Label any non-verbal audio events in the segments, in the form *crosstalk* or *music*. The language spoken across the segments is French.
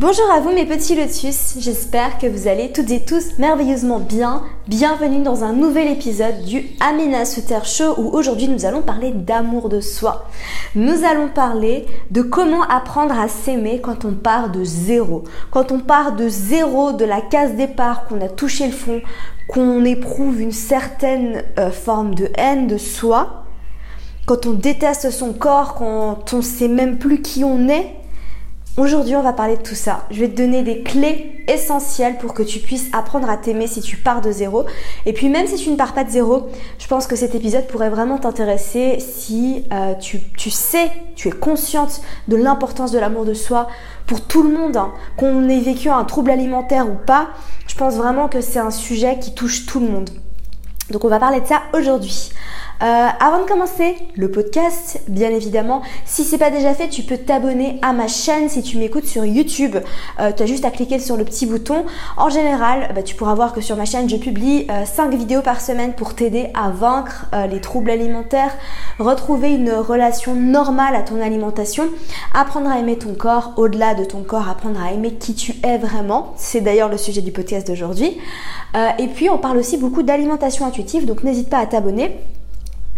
Bonjour à vous mes petits lotus, j'espère que vous allez toutes et tous merveilleusement bien. Bienvenue dans un nouvel épisode du Amina Suter Show où aujourd'hui nous allons parler d'amour de soi. Nous allons parler de comment apprendre à s'aimer quand on part de zéro. Quand on part de zéro de la case départ, qu'on a touché le fond, qu'on éprouve une certaine euh, forme de haine de soi, quand on déteste son corps, quand on sait même plus qui on est, Aujourd'hui, on va parler de tout ça. Je vais te donner des clés essentielles pour que tu puisses apprendre à t'aimer si tu pars de zéro. Et puis même si tu ne pars pas de zéro, je pense que cet épisode pourrait vraiment t'intéresser si euh, tu, sais, tu es consciente de l'importance de l'amour de soi pour tout le monde, hein. qu'on ait vécu un trouble alimentaire ou pas. Je pense vraiment que c'est un sujet qui touche tout le monde. Donc on va parler de ça aujourd'hui. Euh, avant de commencer le podcast, bien évidemment, si c'est pas déjà fait, tu peux t'abonner à ma chaîne si tu m'écoutes sur YouTube. Euh, tu as juste à cliquer sur le petit bouton. En général, bah, tu pourras voir que sur ma chaîne, je publie 5 euh, vidéos par semaine pour t'aider à vaincre les troubles alimentaires, retrouver une relation normale à ton alimentation, apprendre à aimer ton corps au-delà de ton corps, apprendre à aimer qui tu es vraiment. C'est d'ailleurs le sujet du podcast d'aujourd'hui. et puis, on parle aussi beaucoup d'alimentation intuitive, donc n'hésite pas à t'abonner.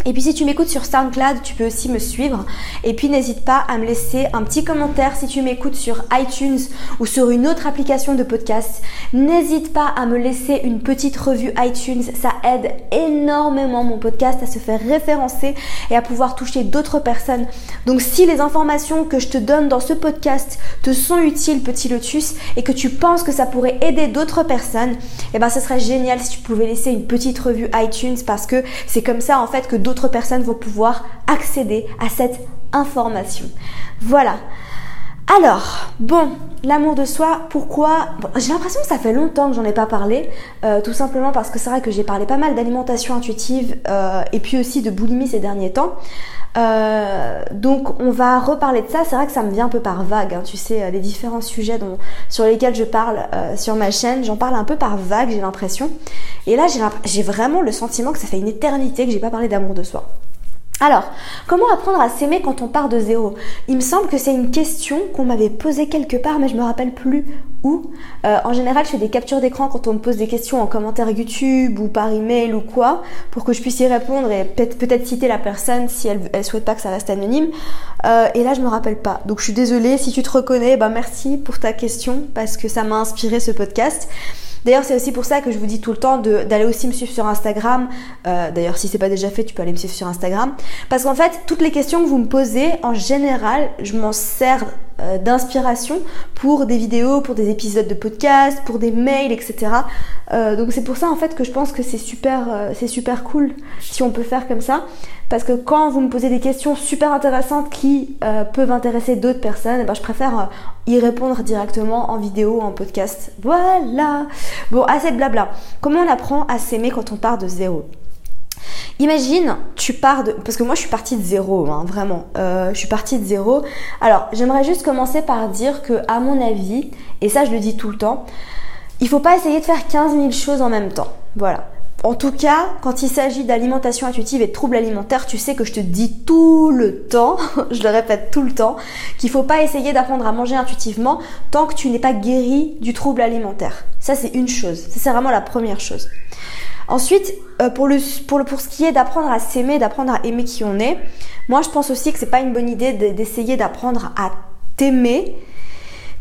Et puis si tu m'écoutes sur SoundCloud, tu peux aussi me suivre. Et puis n'hésite pas à me laisser un petit commentaire si tu m'écoutes sur iTunes ou sur une autre application de podcast. N'hésite pas à me laisser une petite revue iTunes. Ça aide énormément mon podcast à se faire référencer et à pouvoir toucher d'autres personnes. Donc si les informations que je te donne dans ce podcast te sont utiles, petit lotus, et que tu penses que ça pourrait aider d'autres personnes, eh ben ce serait génial si tu pouvais laisser une petite revue iTunes parce que c'est comme ça en fait que d'autres personnes vont pouvoir accéder à cette information. Voilà. Alors, bon, l'amour de soi, pourquoi? J'ai l'impression que ça fait longtemps que j'en ai pas parlé, euh, tout simplement parce que c'est vrai que j'ai parlé pas mal d'alimentation intuitive euh, et puis aussi de boulimie ces derniers temps. Euh, donc on va reparler de ça. C'est vrai que ça me vient un peu par vague. Hein. tu sais, les différents sujets dont, sur lesquels je parle sur ma chaîne, j'en parle un peu par vague, j'ai l'impression. Et là, j'ai vraiment le sentiment que ça fait une éternité que j'ai pas parlé d'amour de soi. Alors, comment apprendre à s'aimer quand on part de zéro? Il me semble que c'est une question qu'on m'avait posée quelque part, mais je me rappelle plus où. Euh, en général, je fais des captures d'écran quand on me pose des questions en commentaire YouTube ou par email ou quoi, pour que je puisse y répondre et peut-être citer la personne si elle, souhaite pas que ça reste anonyme. Euh, et là, je me rappelle pas. Donc, je suis désolée. Si tu te reconnais, bah merci pour ta question parce que ça m'a inspiré ce podcast. D'ailleurs, c'est aussi pour ça que je vous dis tout le temps d'aller aussi me suivre sur Instagram. Euh, d'ailleurs, si c'est pas déjà fait, tu peux aller me suivre sur Instagram. Parce qu'en fait, toutes les questions que vous me posez, en général, je m'en sers euh, d'inspiration pour des vidéos, pour des épisodes de podcast, pour des mails, etc. Euh, donc c'est pour ça en fait que je pense que c'est super, c'est super cool si on peut faire comme ça. Parce que quand vous me posez des questions super intéressantes qui peuvent intéresser d'autres personnes, eh ben, je préfère y répondre directement en vidéo, en podcast. Voilà. Bon, assez de blabla. Comment on apprend à s'aimer quand on part de zéro? Imagine, tu pars de... Parce que moi, je suis partie de zéro, hein, vraiment. Euh, je suis partie de zéro. Alors, j'aimerais juste commencer par dire que, à mon avis, et ça, je le dis tout le temps, il faut pas essayer de faire 15 000 choses en même temps. Voilà. En tout cas, quand il s'agit d'alimentation intuitive et de troubles alimentaires, tu sais que je te dis tout le temps, *laughs* je le répète tout le temps, qu'il faut pas essayer d'apprendre à manger intuitivement tant que tu n'es pas guéri du trouble alimentaire. Ça, c'est une chose. Ça, c'est vraiment la première chose. Ensuite, euh, pour, le, pour, pour ce qui est d'apprendre à s'aimer, d'apprendre à aimer qui on est, moi, je pense aussi que c'est pas une bonne idée d'essayer d'apprendre à t'aimer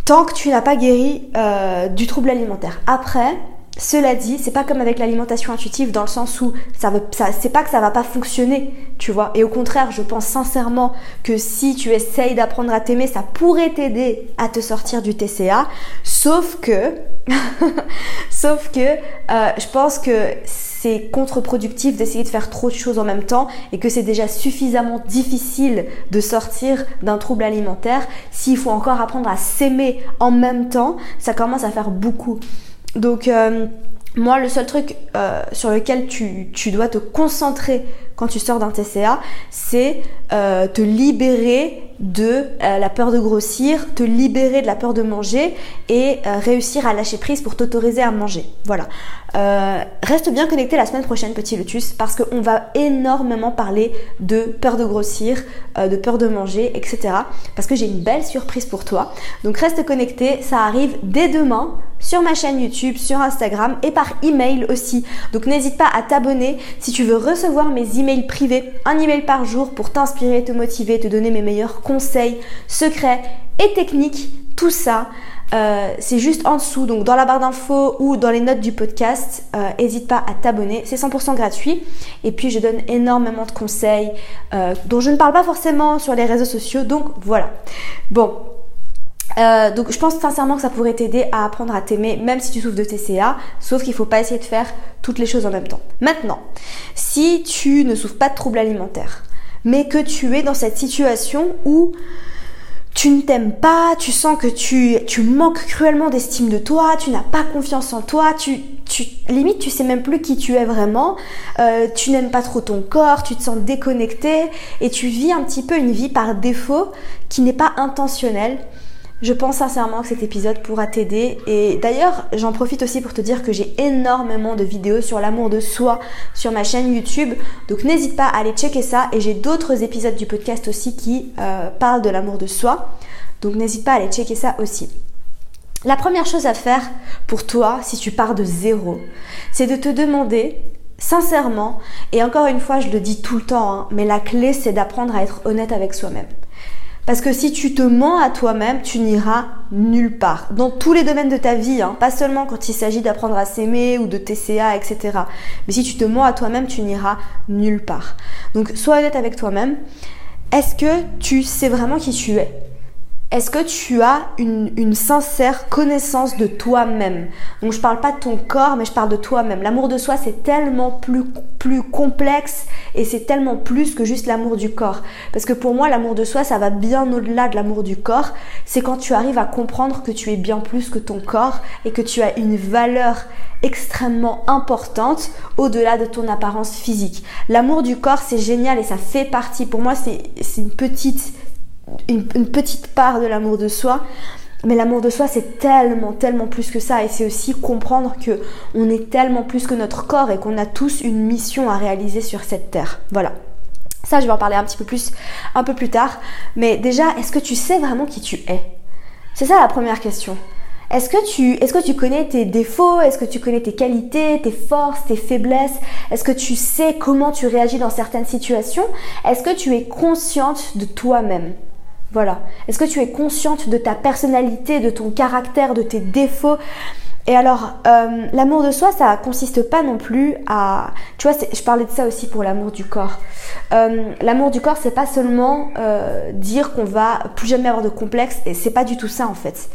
tant que tu n'as pas guéri euh, du trouble alimentaire. Après, cela dit, c'est pas comme avec l'alimentation intuitive dans le sens où ça veut, ça, c'est pas que ça va pas fonctionner, tu vois. Et au contraire, je pense sincèrement que si tu essayes d'apprendre à t'aimer, ça pourrait t'aider à te sortir du TCA. Sauf que, *laughs* sauf que, euh, je pense que c'est contre-productif d'essayer de faire trop de choses en même temps et que c'est déjà suffisamment difficile de sortir d'un trouble alimentaire. S'il faut encore apprendre à s'aimer en même temps, ça commence à faire beaucoup. Donc euh, moi, le seul truc euh, sur lequel tu, dois te concentrer quand tu sors d'un TCA, c'est euh, te libérer de la peur de grossir, te libérer de la peur de manger et réussir à lâcher prise pour t'autoriser à manger. Voilà. Reste bien connecté la semaine prochaine, petit lotus, parce qu'on va énormément parler de peur de grossir, de peur de manger, etc. Parce que j'ai une belle surprise pour toi. Donc reste connecté, ça arrive dès demain sur ma chaîne YouTube, sur Instagram et par email aussi. Donc n'hésite pas à t'abonner si tu veux recevoir mes emails privé, un email par jour pour t'inspirer, te motiver, te donner mes meilleurs conseils, secrets et techniques. Tout ça, euh, c'est juste en dessous, donc dans la barre d'infos ou dans les notes du podcast. N'hésite euh, pas à t'abonner, c'est 100% gratuit. Et puis je donne énormément de conseils euh, dont je ne parle pas forcément sur les réseaux sociaux. Donc voilà. Bon, donc je pense sincèrement que ça pourrait t'aider à apprendre à t'aimer même si tu souffres de TCA, sauf qu'il ne faut pas essayer de faire toutes les choses en même temps. Maintenant, si tu ne souffres pas de troubles alimentaires, mais que tu es dans cette situation où tu ne t'aimes pas, tu sens que tu, tu manques cruellement d'estime de toi, tu n'as pas confiance en toi, tu, tu, limite tu sais même plus qui tu es vraiment, euh, tu n'aimes pas trop ton corps, tu te sens déconnecté et tu vis un petit peu une vie par défaut qui n'est pas intentionnelle je pense sincèrement que cet épisode pourra t'aider et d'ailleurs j'en profite aussi pour te dire que j'ai énormément de vidéos sur l'amour de soi sur ma chaîne YouTube donc n'hésite pas à aller checker ça et j'ai d'autres épisodes du podcast aussi qui euh, parlent de l'amour de soi donc n'hésite pas à aller checker ça aussi. La première chose à faire pour toi si tu pars de zéro c'est de te demander sincèrement et encore une fois je le dis tout le temps hein, mais la clé c'est d'apprendre à être honnête avec soi-même. Parce que si tu te mens à toi-même, tu n'iras nulle part. Dans tous les domaines de ta vie, hein. pas seulement quand il s'agit d'apprendre à s'aimer ou de TCA, etc. Mais si tu te mens à toi-même, tu n'iras nulle part. Donc sois honnête avec toi-même. Est-ce que tu sais vraiment qui tu es? Est-ce que tu as une, sincère connaissance de toi-même? Donc je parle pas de ton corps, mais je parle de toi-même. L'amour de soi, c'est tellement plus, plus complexe et c'est tellement plus que juste l'amour du corps. Parce que pour moi, l'amour de soi, ça va bien au-delà de l'amour du corps. C'est quand tu arrives à comprendre que tu es bien plus que ton corps et que tu as une valeur extrêmement importante au-delà de ton apparence physique. L'amour du corps, c'est génial et ça fait partie. Pour moi, c'est une petite une, petite part de l'amour de soi. Mais l'amour de soi, c'est tellement, tellement plus que ça. Et c'est aussi comprendre que on est tellement plus que notre corps et qu'on a tous une mission à réaliser sur cette terre. Voilà. Ça, je vais en parler un petit peu plus, un peu plus tard. Mais déjà, est-ce que tu sais vraiment qui tu es? C'est ça la première question. Est-ce que, est-ce que tu connais tes défauts? Est-ce que tu connais tes qualités, tes forces, tes faiblesses? Est-ce que tu sais comment tu réagis dans certaines situations? Est-ce que tu es consciente de toi-même? Voilà. Est-ce que tu es consciente de ta personnalité, de ton caractère, de tes défauts? Et alors, euh, l'amour de soi, ça consiste pas non plus à... Tu vois, je parlais de ça aussi pour l'amour du corps. Euh, l'amour du corps, c'est pas seulement euh, dire qu'on va plus jamais avoir de complexe, et c'est pas du tout ça en fait.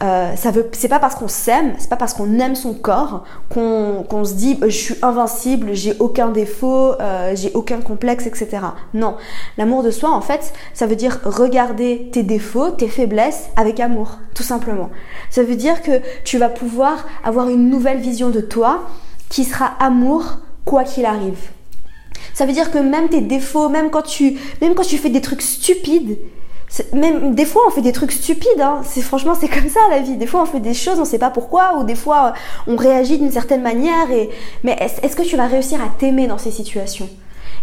Euh, ça veut, c'est pas parce qu'on s'aime, c'est pas parce qu'on aime son corps qu'on se dit je suis invincible, j'ai aucun défaut, euh, j'ai aucun complexe, etc. Non, l'amour de soi en fait, ça veut dire regarder tes défauts, tes faiblesses avec amour, tout simplement. Ça veut dire que tu vas pouvoir avoir une nouvelle vision de toi qui sera amour quoi qu'il arrive. Ça veut dire que même tes défauts, même quand tu, même quand tu fais des trucs stupides, même des fois on fait des trucs stupides hein. c'est franchement c'est comme ça la vie. Des fois on fait des choses on sait pas pourquoi ou des fois on réagit d'une certaine manière et mais est-ce que tu vas réussir à t'aimer dans ces situations?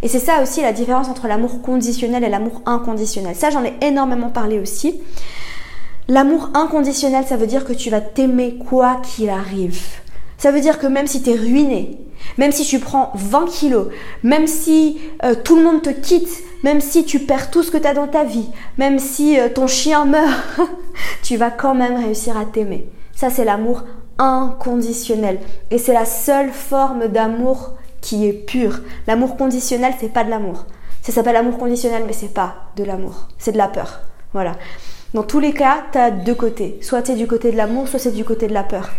Et c'est ça aussi la différence entre l'amour conditionnel et l'amour inconditionnel. Ça j'en ai énormément parlé aussi. L'amour inconditionnel ça veut dire que tu vas t'aimer quoi qu'il arrive. Ça veut dire que même si tu es ruiné même si tu prends 20 kilos même si euh, tout le monde te quitte même si tu perds tout ce que tu as dans ta vie, même si euh, ton chien meurt, *laughs* tu vas quand même réussir à t'aimer. Ça, c'est l'amour inconditionnel. Et c'est la seule forme d'amour qui est pure. L'amour conditionnel, c'est pas de l'amour. Ça s'appelle amour conditionnel, mais c'est pas de l'amour. C'est de la peur. Voilà. Dans tous les cas, tu as deux côtés. Soit tu es du côté de l'amour, soit c'est du côté de la peur.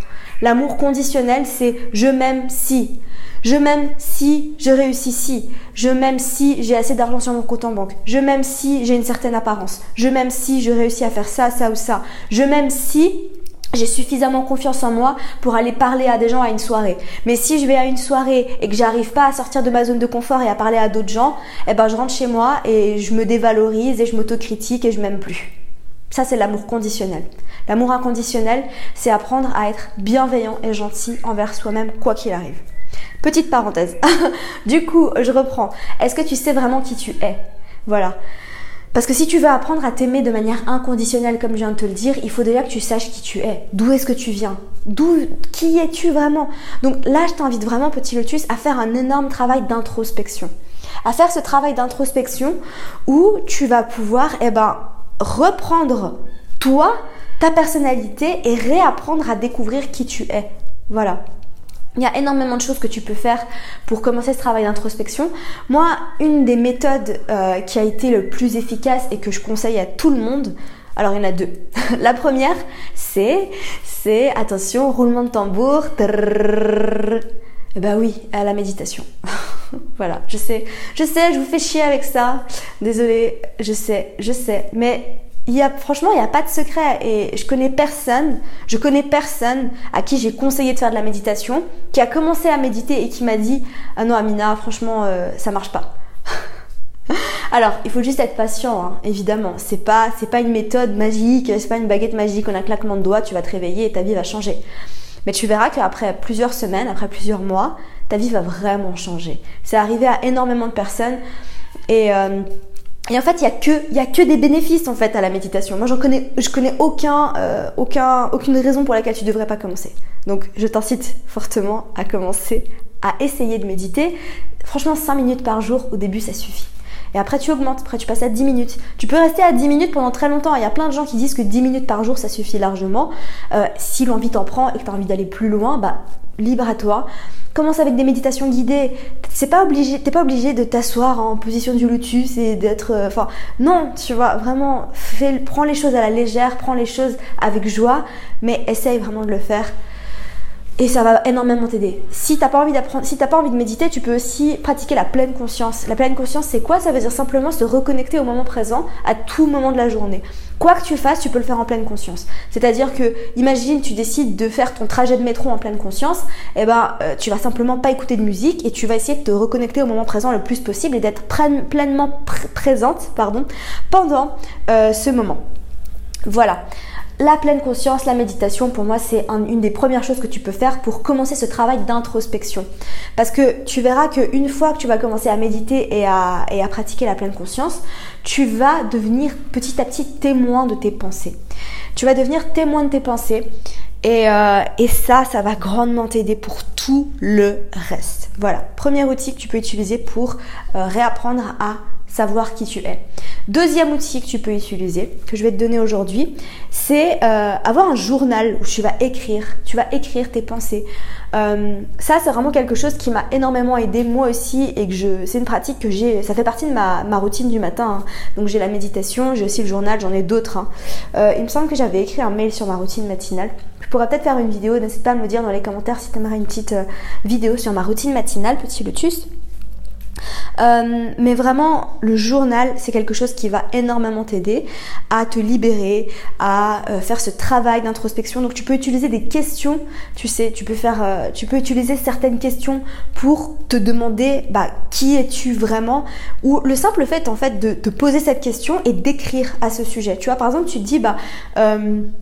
L'amour conditionnel, c'est je m'aime si. Je m'aime si je réussis si. Je m'aime si j'ai assez d'argent sur mon compte en banque. Je m'aime si j'ai une certaine apparence. Je m'aime si je réussis à faire ça, ça ou ça. Je m'aime si j'ai suffisamment confiance en moi pour aller parler à des gens à une soirée. Mais si je vais à une soirée et que j'arrive pas à sortir de ma zone de confort et à parler à d'autres gens, eh ben je rentre chez moi et je me dévalorise et je m'autocritique et je m'aime plus. Ça c'est l'amour conditionnel. L'amour inconditionnel, c'est apprendre à être bienveillant et gentil envers soi-même quoi qu'il arrive. Petite parenthèse. *laughs* du coup, je reprends. Est-ce que tu sais vraiment qui tu es? Voilà. Parce que si tu veux apprendre à t'aimer de manière inconditionnelle, comme je viens de te le dire, il faut déjà que tu saches qui tu es, d'où est-ce que tu viens, d'où, qui es-tu vraiment? Donc là, je t'invite vraiment, petit lotus, à faire un énorme travail d'introspection, à faire ce travail d'introspection où tu vas pouvoir, eh ben, reprendre toi, ta personnalité et réapprendre à découvrir qui tu es. Voilà. Il y a énormément de choses que tu peux faire pour commencer ce travail d'introspection. Moi, une des méthodes euh, qui a été le plus efficace et que je conseille à tout le monde, alors il y en a deux. *laughs* La première, c'est, c'est, attention, roulement de tambour. Bah oui, à la méditation. voilà, je sais, je sais, je vous fais chier avec ça. Désolée, je sais, je sais, mais il y a, franchement, il n'y a pas de secret. Et je connais personne, je connais personne à qui j'ai conseillé de faire de la méditation, qui a commencé à méditer et qui m'a dit Ah non, Amina, franchement, euh, ça marche pas. *laughs* Alors, il faut juste être patient, hein, évidemment. C'est pas, c'est pas une méthode magique, c'est pas une baguette magique, on a un claquement de doigts, tu vas te réveiller et ta vie va changer. Mais tu verras qu'après plusieurs semaines, après plusieurs mois, ta vie va vraiment changer. C'est arrivé à énormément de personnes et euh, et en fait, il y a que des bénéfices en fait à la méditation. Moi, j'en connais je connais aucun euh, aucun aucune raison pour laquelle tu devrais pas commencer. Donc, je t'incite fortement à commencer à essayer de méditer. Franchement, 5 minutes par jour au début, ça suffit. Et après, tu augmentes. Après, tu passes à 10 minutes. Tu peux rester à 10 minutes pendant très longtemps. Il y a plein de gens qui disent que 10 minutes par jour, ça suffit largement. Euh, si l'envie t'en prend et que tu as envie d'aller plus loin, bah, libre à toi. Commence avec des méditations guidées. C'est pas obligé, t'es pas obligé de t'asseoir en position du lotus et d'être, euh, enfin, non, tu vois, vraiment, prends les choses à la légère, prends les choses avec joie, mais essaye vraiment de le faire et ça va énormément t'aider. Si t'as pas envie d'apprendre, si t'as pas envie de méditer, tu peux aussi pratiquer la pleine conscience. La pleine conscience, c'est quoi? Ça veut dire simplement se reconnecter au moment présent à tout moment de la journée. Quoi que tu fasses, tu peux le faire en pleine conscience. C'est-à-dire que, imagine, tu décides de faire ton trajet de métro en pleine conscience, et eh ben, euh, tu vas simplement pas écouter de musique et tu vas essayer de te reconnecter au moment présent le plus possible et d'être pleinement présente, pardon, pendant euh, ce moment. Voilà. La pleine conscience, la méditation, pour moi, c'est une des premières choses que tu peux faire pour commencer ce travail d'introspection. Parce que tu verras qu'une fois que tu vas commencer à méditer et à, pratiquer la pleine conscience, tu vas devenir petit à petit témoin de tes pensées. Tu vas devenir témoin de tes pensées. Et, euh, ça, ça va grandement t'aider pour tout le reste. Voilà, premier outil que tu peux utiliser pour euh, réapprendre à savoir qui tu es. Deuxième outil que tu peux utiliser, que je vais te donner aujourd'hui, c'est euh, avoir un journal où tu vas écrire, tu vas écrire tes pensées. Euh, ça, c'est vraiment quelque chose qui m'a énormément aidé moi aussi et que je, c'est une pratique que j'ai, ça fait partie de ma, routine du matin. Hein. Donc j'ai la méditation, j'ai aussi le journal, j'en ai d'autres. Hein. Euh, il me semble que j'avais écrit un mail sur ma routine matinale. Je pourrais peut-être faire une vidéo, n'hésite pas à me dire dans les commentaires si tu aimerais une petite vidéo sur ma routine matinale, petit lotus. Euh, mais vraiment, le journal, c'est quelque chose qui va énormément t'aider à te libérer, à euh, faire ce travail d'introspection. Donc tu peux utiliser des questions, tu sais, tu peux faire, euh, tu peux utiliser certaines questions pour te demander, bah, qui es-tu vraiment Ou le simple fait, en fait, de te poser cette question et d'écrire à ce sujet. Tu vois, par exemple, tu te dis, bah,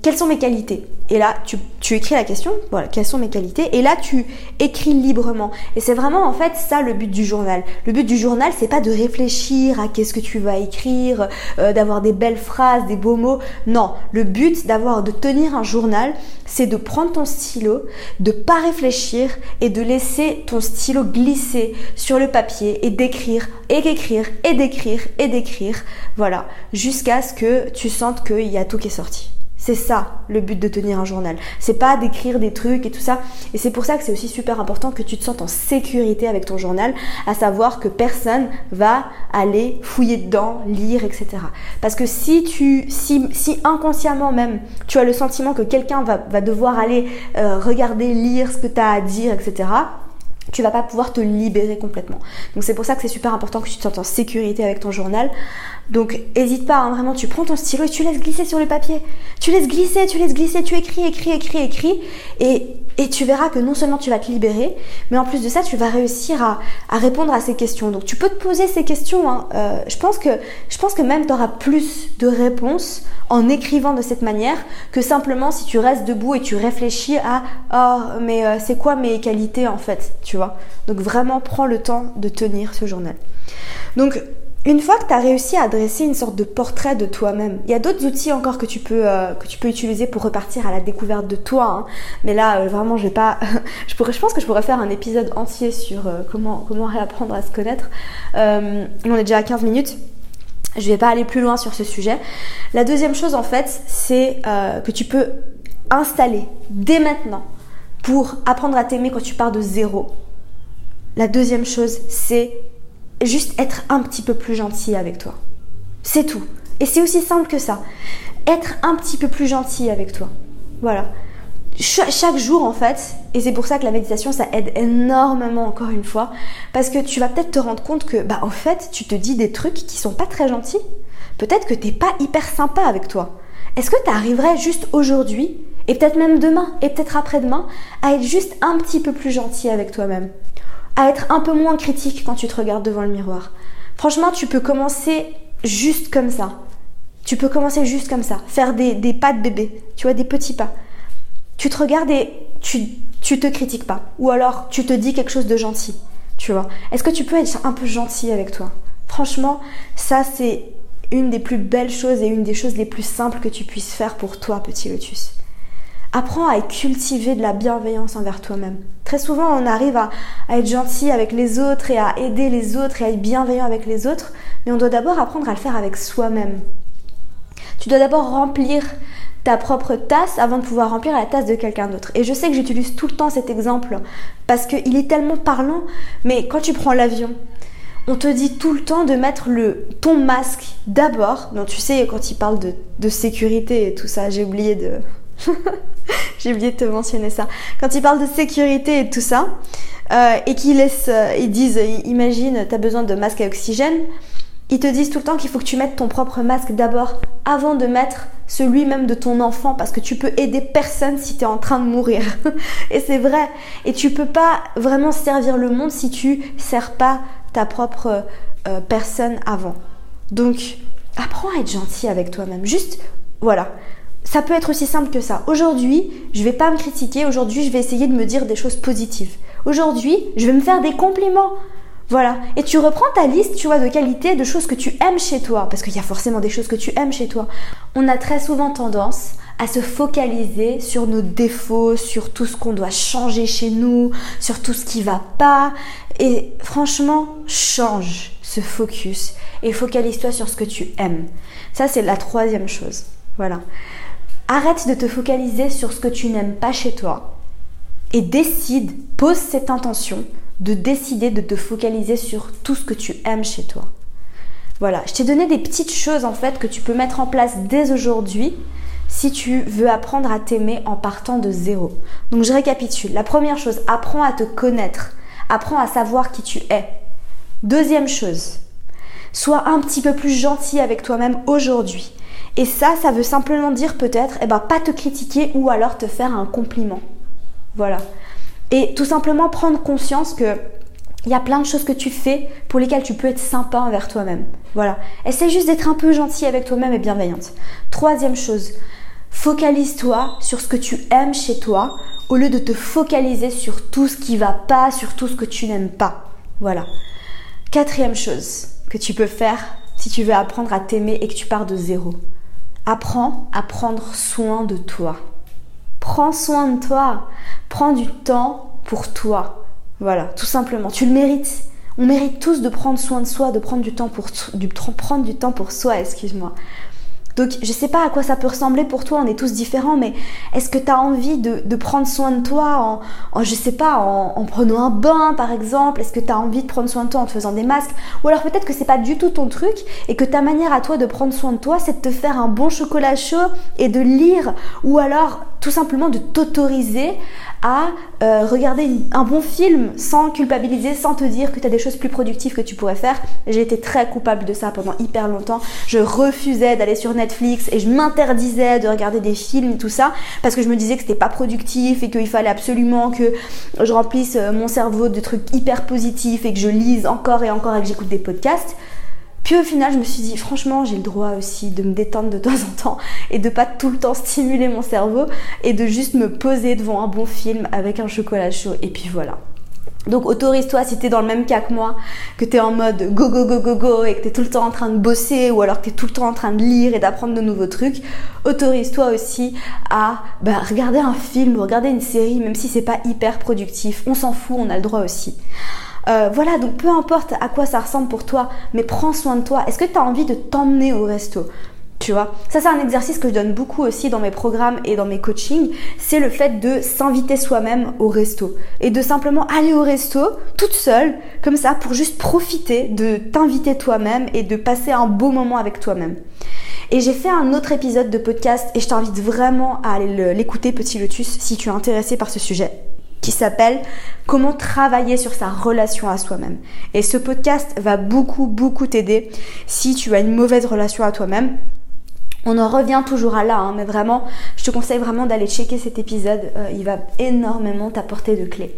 quelles sont mes qualités? Et là, tu, tu écris la question, voilà, quelles sont mes qualités Et là, tu écris librement. Et c'est vraiment, en fait, ça le but du journal. Le but du journal, c'est pas de réfléchir à qu'est-ce que tu vas écrire, euh, d'avoir des belles phrases, des beaux mots. Non, le but d'avoir de tenir un journal, c'est de prendre ton stylo, de pas réfléchir et de laisser ton stylo glisser sur le papier et d'écrire et d'écrire et d'écrire et d'écrire. Voilà, jusqu'à ce que tu sentes qu'il y a tout qui est sorti. C'est ça le but de tenir un journal. C'est pas d'écrire des trucs et tout ça. Et c'est pour ça que c'est aussi super important que tu te sentes en sécurité avec ton journal, à savoir que personne va aller fouiller dedans, lire, etc. Parce que si tu, si, si inconsciemment même, tu as le sentiment que quelqu'un va, va, devoir aller euh, regarder, lire ce que tu as à dire, etc tu vas pas pouvoir te libérer complètement. Donc c'est pour ça que c'est super important que tu te sentes en sécurité avec ton journal. Donc hésite pas, hein, vraiment, tu prends ton stylo et tu laisses glisser sur le papier. Tu laisses glisser, tu laisses glisser, tu écris, écris, écris, écris. Et, et tu verras que non seulement tu vas te libérer, mais en plus de ça, tu vas réussir à, répondre à ces questions. Donc tu peux te poser ces questions. Hein. Euh, je, pense que, je pense que même tu auras plus de réponses en écrivant de cette manière que simplement si tu restes debout et tu réfléchis à oh mais euh, c'est quoi mes qualités en fait, tu vois? Donc vraiment prends le temps de tenir ce journal. Donc une fois que tu as réussi à dresser une sorte de portrait de toi-même, il y a d'autres outils encore que tu peux euh, utiliser pour repartir à la découverte de toi. Hein. Mais là, euh, vraiment, je vais pas. *laughs* je pense que je pourrais faire un épisode entier sur comment comment réapprendre à se connaître. on est déjà à 15 minutes. Je vais pas aller plus loin sur ce sujet. La deuxième chose en fait, c'est euh, que tu peux installer dès maintenant pour apprendre à t'aimer quand tu pars de zéro. La deuxième chose, c'est juste être un petit peu plus gentil avec toi. C'est tout. Et c'est aussi simple que ça. Être un petit peu plus gentil avec toi. Voilà chaque jour en fait, et c'est pour ça que la méditation ça aide énormément encore une fois, parce que tu vas peut-être te rendre compte que bah en fait tu te dis des trucs qui sont pas très gentils. Peut-être que t'es pas hyper sympa avec toi. Est-ce que tu arriverais juste aujourd'hui, et peut-être même demain, et peut-être après-demain, à être juste un petit peu plus gentil avec toi-même? À être un peu moins critique quand tu te regardes devant le miroir Franchement, tu peux commencer juste comme ça. Tu peux commencer juste comme ça, faire des, pas de bébé, tu vois, des petits pas tu te regardes et tu, tu te critiques pas. Ou alors tu te dis quelque chose de gentil. Tu vois. Est-ce que tu peux être un peu gentil avec toi? Franchement, ça c'est une des plus belles choses et une des choses les plus simples que tu puisses faire pour toi, petit lotus. Apprends à cultiver de la bienveillance envers toi-même. Très souvent, on arrive à, être gentil avec les autres et à aider les autres et à être bienveillant avec les autres, mais on doit d'abord apprendre à le faire avec soi-même. Tu dois d'abord remplir ta propre tasse avant de pouvoir remplir la tasse de quelqu'un d'autre. Et je sais que j'utilise tout le temps cet exemple parce qu'il est tellement parlant, mais quand tu prends l'avion, on te dit tout le temps de mettre le, ton masque d'abord. Donc tu sais, quand il parle de, sécurité et tout ça, j'ai oublié de... *laughs* j'ai oublié de te mentionner ça. Quand il parle de sécurité et tout ça, euh, et qu'ils laissent, euh, ils disent, imagine, tu as besoin de masque à oxygène, ils te disent tout le temps qu'il faut que tu mettes ton propre masque d'abord avant de mettre celui même de ton enfant parce que tu peux aider personne si tu es en train de mourir. *laughs* et c'est vrai. Et tu peux pas vraiment servir le monde si tu sers pas ta propre euh, personne avant. Donc, apprends à être gentil avec toi-même. Juste, voilà. Ça peut être aussi simple que ça. Aujourd'hui, je vais pas me critiquer. Aujourd'hui, je vais essayer de me dire des choses positives. Aujourd'hui, je vais me faire des compliments. Voilà. Et tu reprends ta liste, tu vois, de qualités, de choses que tu aimes chez toi, parce qu'il y a forcément des choses que tu aimes chez toi. On a très souvent tendance à se focaliser sur nos défauts, sur tout ce qu'on doit changer chez nous, sur tout ce qui va pas. Et franchement, change ce focus et focalise-toi sur ce que tu aimes. Ça, c'est la troisième chose. Voilà. Arrête de te focaliser sur ce que tu n'aimes pas chez toi et décide, pose cette intention de décider de te focaliser sur tout ce que tu aimes chez toi. Voilà, je t'ai donné des petites choses en fait que tu peux mettre en place dès aujourd'hui si tu veux apprendre à t'aimer en partant de zéro. Donc je récapitule. La première chose, apprends à te connaître, apprends à savoir qui tu es. Deuxième chose, sois un petit peu plus gentil avec toi-même aujourd'hui. Et ça, ça veut simplement dire peut-être, eh ben, pas te critiquer ou alors te faire un compliment. Voilà. Et tout simplement prendre conscience que il y a plein de choses que tu fais pour lesquelles tu peux être sympa envers toi-même. Voilà. Essaie juste d'être un peu gentil avec toi-même et bienveillante. Troisième chose, focalise-toi sur ce que tu aimes chez toi au lieu de te focaliser sur tout ce qui va pas, sur tout ce que tu n'aimes pas. Voilà. Quatrième chose que tu peux faire si tu veux apprendre à t'aimer et que tu pars de zéro. Apprends à prendre soin de toi. Prends soin de toi. Prends du temps pour toi. Voilà, tout simplement. Tu le mérites. On mérite tous de prendre soin de soi, de prendre du temps pour, prendre du temps pour soi, excuse-moi. Donc je sais pas à quoi ça peut ressembler pour toi, on est tous différents, mais est-ce que tu as envie de, prendre soin de toi en, je sais pas, en, prenant un bain par exemple? Est-ce que tu as envie de prendre soin de toi en te faisant des masques? Ou alors peut-être que c'est pas du tout ton truc et que ta manière à toi de prendre soin de toi, c'est de te faire un bon chocolat chaud et de lire? Ou alors tout simplement de t'autoriser à euh, regarder un bon film sans culpabiliser, sans te dire que tu as des choses plus productives que tu pourrais faire. J'ai été très coupable de ça pendant hyper longtemps. Je refusais d'aller sur Netflix et je m'interdisais de regarder des films et tout ça parce que je me disais que c'était pas productif et qu'il fallait absolument que je remplisse euh, mon cerveau de trucs hyper positifs et que je lise encore et encore et que j'écoute des podcasts. Puis au final, je me suis dit, franchement, j'ai le droit aussi de me détendre de temps en temps et de pas tout le temps stimuler mon cerveau et de juste me poser devant un bon film avec un chocolat chaud. Et puis voilà. Donc autorise-toi si tu es dans le même cas que moi, que tu es en mode go go go go go et que tu es tout le temps en train de bosser ou alors que tu es tout le temps en train de lire et d'apprendre de nouveaux trucs, autorise-toi aussi à bah, regarder un film, regarder une série, même si c'est pas hyper productif. On s'en fout, on a le droit aussi. Euh, voilà, donc peu importe à quoi ça ressemble pour toi, mais prends soin de toi. Est-ce que tu as envie de t'emmener au resto? Tu vois, ça c'est un exercice que je donne beaucoup aussi dans mes programmes et dans mes coachings, c'est le fait de s'inviter soi-même au resto et de simplement aller au resto toute seule comme ça pour juste profiter de t'inviter toi-même et de passer un beau moment avec toi-même. Et j'ai fait un autre épisode de podcast et je t'invite vraiment à aller l'écouter Petit Lotus si tu es intéressé par ce sujet qui s'appelle Comment travailler sur sa relation à soi-même. Et ce podcast va beaucoup, beaucoup t'aider si tu as une mauvaise relation à toi-même. On en revient toujours à là, hein, mais vraiment, je te conseille vraiment d'aller checker cet épisode. Euh, il va énormément t'apporter de clés.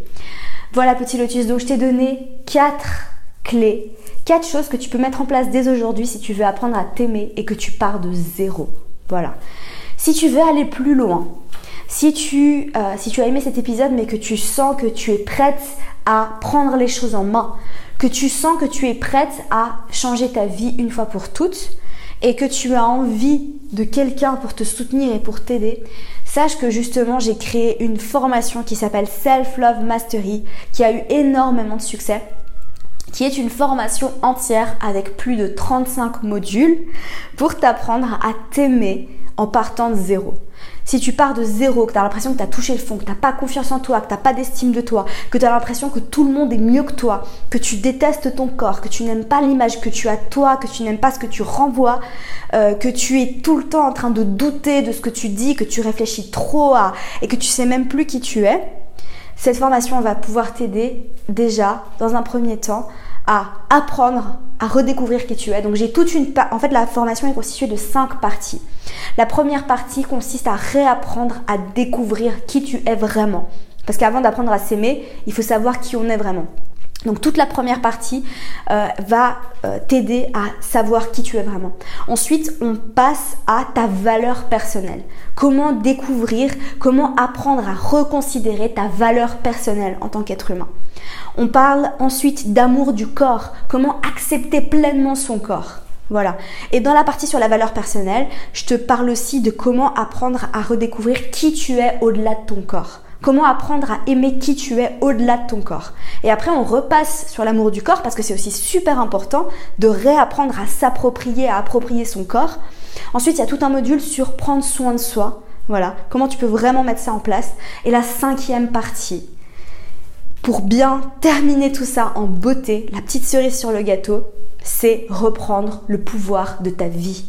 Voilà, petit lotus. Donc, je t'ai donné quatre clés, quatre choses que tu peux mettre en place dès aujourd'hui si tu veux apprendre à t'aimer et que tu pars de zéro. Voilà. Si tu veux aller plus loin, si tu, euh, si tu as aimé cet épisode mais que tu sens que tu es prête à prendre les choses en main, que tu sens que tu es prête à changer ta vie une fois pour toutes et que tu as envie de quelqu'un pour te soutenir et pour t'aider, sache que justement j'ai créé une formation qui s'appelle Self Love Mastery qui a eu énormément de succès qui est une formation entière avec plus de 35 modules pour t'apprendre à t'aimer en partant de zéro. Si tu pars de zéro, que tu as l'impression que tu as touché le fond, que tu n'as pas confiance en toi, que tu n'as pas d'estime de toi, que tu as l'impression que tout le monde est mieux que toi, que tu détestes ton corps, que tu n'aimes pas l'image que tu as toi, que tu n'aimes pas ce que tu renvoies, euh, que tu es tout le temps en train de douter de ce que tu dis, que tu réfléchis trop à et que tu sais même plus qui tu es, cette formation va pouvoir t'aider déjà, dans un premier temps, à apprendre à redécouvrir qui tu es. Donc j'ai toute une en fait la formation est constituée de cinq parties. La première partie consiste à réapprendre à découvrir qui tu es vraiment. Parce qu'avant d'apprendre à s'aimer, il faut savoir qui on est vraiment. Donc toute la première partie euh, va euh, t'aider à savoir qui tu es vraiment. Ensuite, on passe à ta valeur personnelle. Comment découvrir, comment apprendre à reconsidérer ta valeur personnelle en tant qu'être humain. On parle ensuite d'amour du corps, comment accepter pleinement son corps. Voilà. Et dans la partie sur la valeur personnelle, je te parle aussi de comment apprendre à redécouvrir qui tu es au-delà de ton corps. Comment apprendre à aimer qui tu es au-delà de ton corps. Et après, on repasse sur l'amour du corps parce que c'est aussi super important de réapprendre à s'approprier, à approprier son corps. Ensuite, il y a tout un module sur prendre soin de soi. Voilà, comment tu peux vraiment mettre ça en place. Et la cinquième partie, pour bien terminer tout ça en beauté, la petite cerise sur le gâteau, c'est reprendre le pouvoir de ta vie.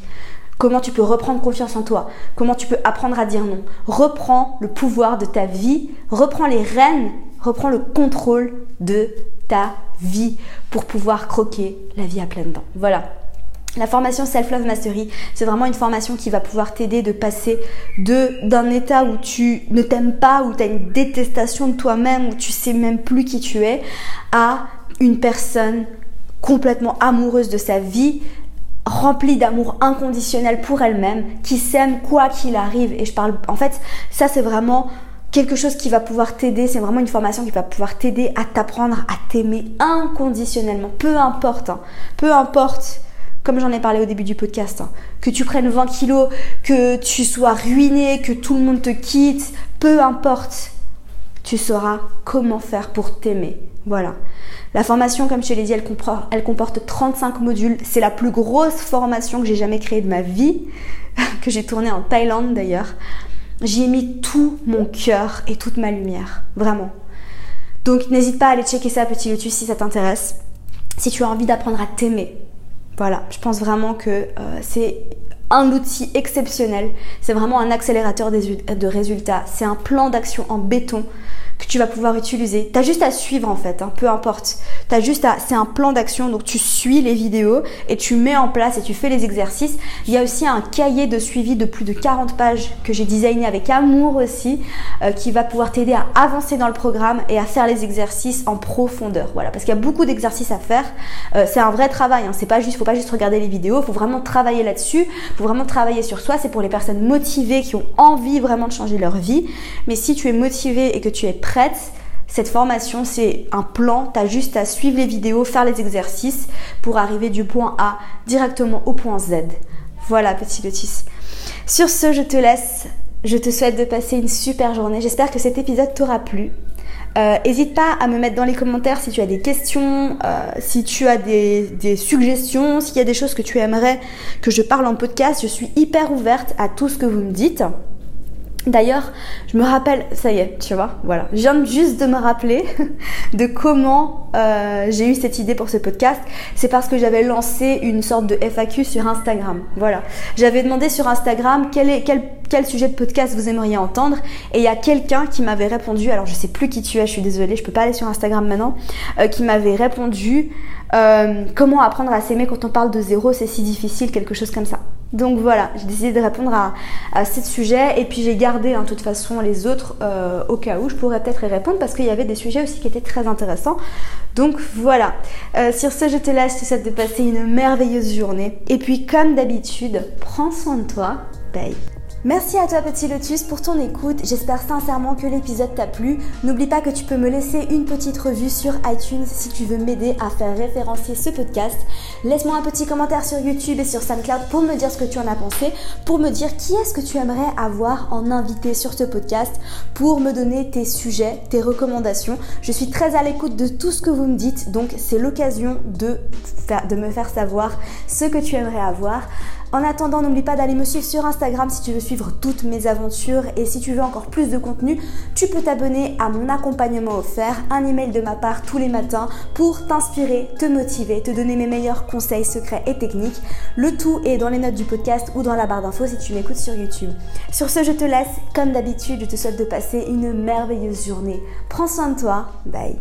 Comment tu peux reprendre confiance en toi? Comment tu peux apprendre à dire non? Reprends le pouvoir de ta vie, reprends les rênes, reprends le contrôle de ta vie pour pouvoir croquer la vie à pleines dents. Voilà. La formation Self Love Mastery, c'est vraiment une formation qui va pouvoir t'aider de passer d'un état où tu ne t'aimes pas, où tu as une détestation de toi-même, où tu sais même plus qui tu es, à une personne complètement amoureuse de sa vie, remplie d'amour inconditionnel pour elle-même, qui s'aime quoi qu'il arrive. Et je parle, en fait, ça c'est vraiment quelque chose qui va pouvoir t'aider, c'est vraiment une formation qui va pouvoir t'aider à t'apprendre à t'aimer inconditionnellement, peu importe, hein. peu importe, comme j'en ai parlé au début du podcast, hein. que tu prennes 20 kilos, que tu sois ruiné, que tout le monde te quitte, peu importe, tu sauras comment faire pour t'aimer. Voilà. La formation, comme je te l'ai dit, elle comporte, elle comporte 35 modules. C'est la plus grosse formation que j'ai jamais créée de ma vie. *laughs* que j'ai tourné en Thaïlande d'ailleurs. J'y ai mis tout mon cœur et toute ma lumière, vraiment. Donc n'hésite pas à aller checker ça, petit lotus, si ça t'intéresse. Si tu as envie d'apprendre à t'aimer. Voilà, je pense vraiment que euh, c'est un outil exceptionnel. C'est vraiment un accélérateur de résultats. C'est un plan d'action en béton que tu vas pouvoir utiliser. Tu as juste à suivre en fait, hein, peu importe. T'as juste à c'est un plan d'action donc tu suis les vidéos et tu mets en place et tu fais les exercices. Il y a aussi un cahier de suivi de plus de 40 pages que j'ai designé avec amour aussi euh, qui va pouvoir t'aider à avancer dans le programme et à faire les exercices en profondeur. Voilà, parce qu'il y a beaucoup d'exercices à faire. Euh, c'est un vrai travail, hein. c'est pas juste faut pas juste regarder les vidéos, faut vraiment travailler là-dessus, faut vraiment travailler sur soi, c'est pour les personnes motivées qui ont envie vraiment de changer leur vie. Mais si tu es motivé et que tu es prête, cette formation, c'est un plan, tu as juste à suivre les vidéos, faire les exercices pour arriver du point A directement au point Z. Voilà, petit Lotus. Sur ce, je te laisse. Je te souhaite de passer une super journée. J'espère que cet épisode t'aura plu. N'hésite euh, pas à me mettre dans les commentaires si tu as des questions, euh, si tu as des, des suggestions, s'il y a des choses que tu aimerais que je parle en podcast. Je suis hyper ouverte à tout ce que vous me dites. D'ailleurs, je me rappelle, ça y est, tu vois, voilà, je viens juste de me rappeler *laughs* de comment euh, j'ai eu cette idée pour ce podcast. C'est parce que j'avais lancé une sorte de FAQ sur Instagram. Voilà, j'avais demandé sur Instagram quel, sujet de podcast vous aimeriez entendre, et il y a quelqu'un qui m'avait répondu. Alors je sais plus qui tu es, je suis désolée, je peux pas aller sur Instagram maintenant, euh, qui m'avait répondu euh, comment apprendre à s'aimer quand on parle de zéro, c'est si difficile, quelque chose comme ça. Donc voilà, j'ai décidé de répondre à, à ce sujet et puis j'ai gardé en hein, toute façon les autres euh, au cas où. Je pourrais peut-être y répondre parce qu'il y avait des sujets aussi qui étaient très intéressants. Donc voilà, euh, sur ce je te laisse, je te souhaite de passer une merveilleuse journée. Et puis comme d'habitude, prends soin de toi, bye Merci à toi petit lotus pour ton écoute, j'espère sincèrement que l'épisode t'a plu. N'oublie pas que tu peux me laisser une petite revue sur iTunes si tu veux m'aider à faire référencier ce podcast. Laisse-moi un petit commentaire sur YouTube et sur SoundCloud pour me dire ce que tu en as pensé, pour me dire qui est-ce que tu aimerais avoir en invité sur ce podcast, pour me donner tes sujets, tes recommandations. Je suis très à l'écoute de tout ce que vous me dites, donc c'est l'occasion de, de me faire savoir ce que tu aimerais avoir. En attendant, n'oublie pas d'aller me suivre sur Instagram si tu veux suivre toutes mes aventures et si tu veux encore plus de contenu, tu peux t'abonner à mon accompagnement offert, un email de ma part tous les matins pour t'inspirer, te motiver, te donner mes meilleurs conseils secrets et techniques. Le tout est dans les notes du podcast ou dans la barre d'infos si tu m'écoutes sur YouTube. Sur ce, je te laisse. Comme d'habitude, je te souhaite de passer une merveilleuse journée. Prends soin de toi. Bye.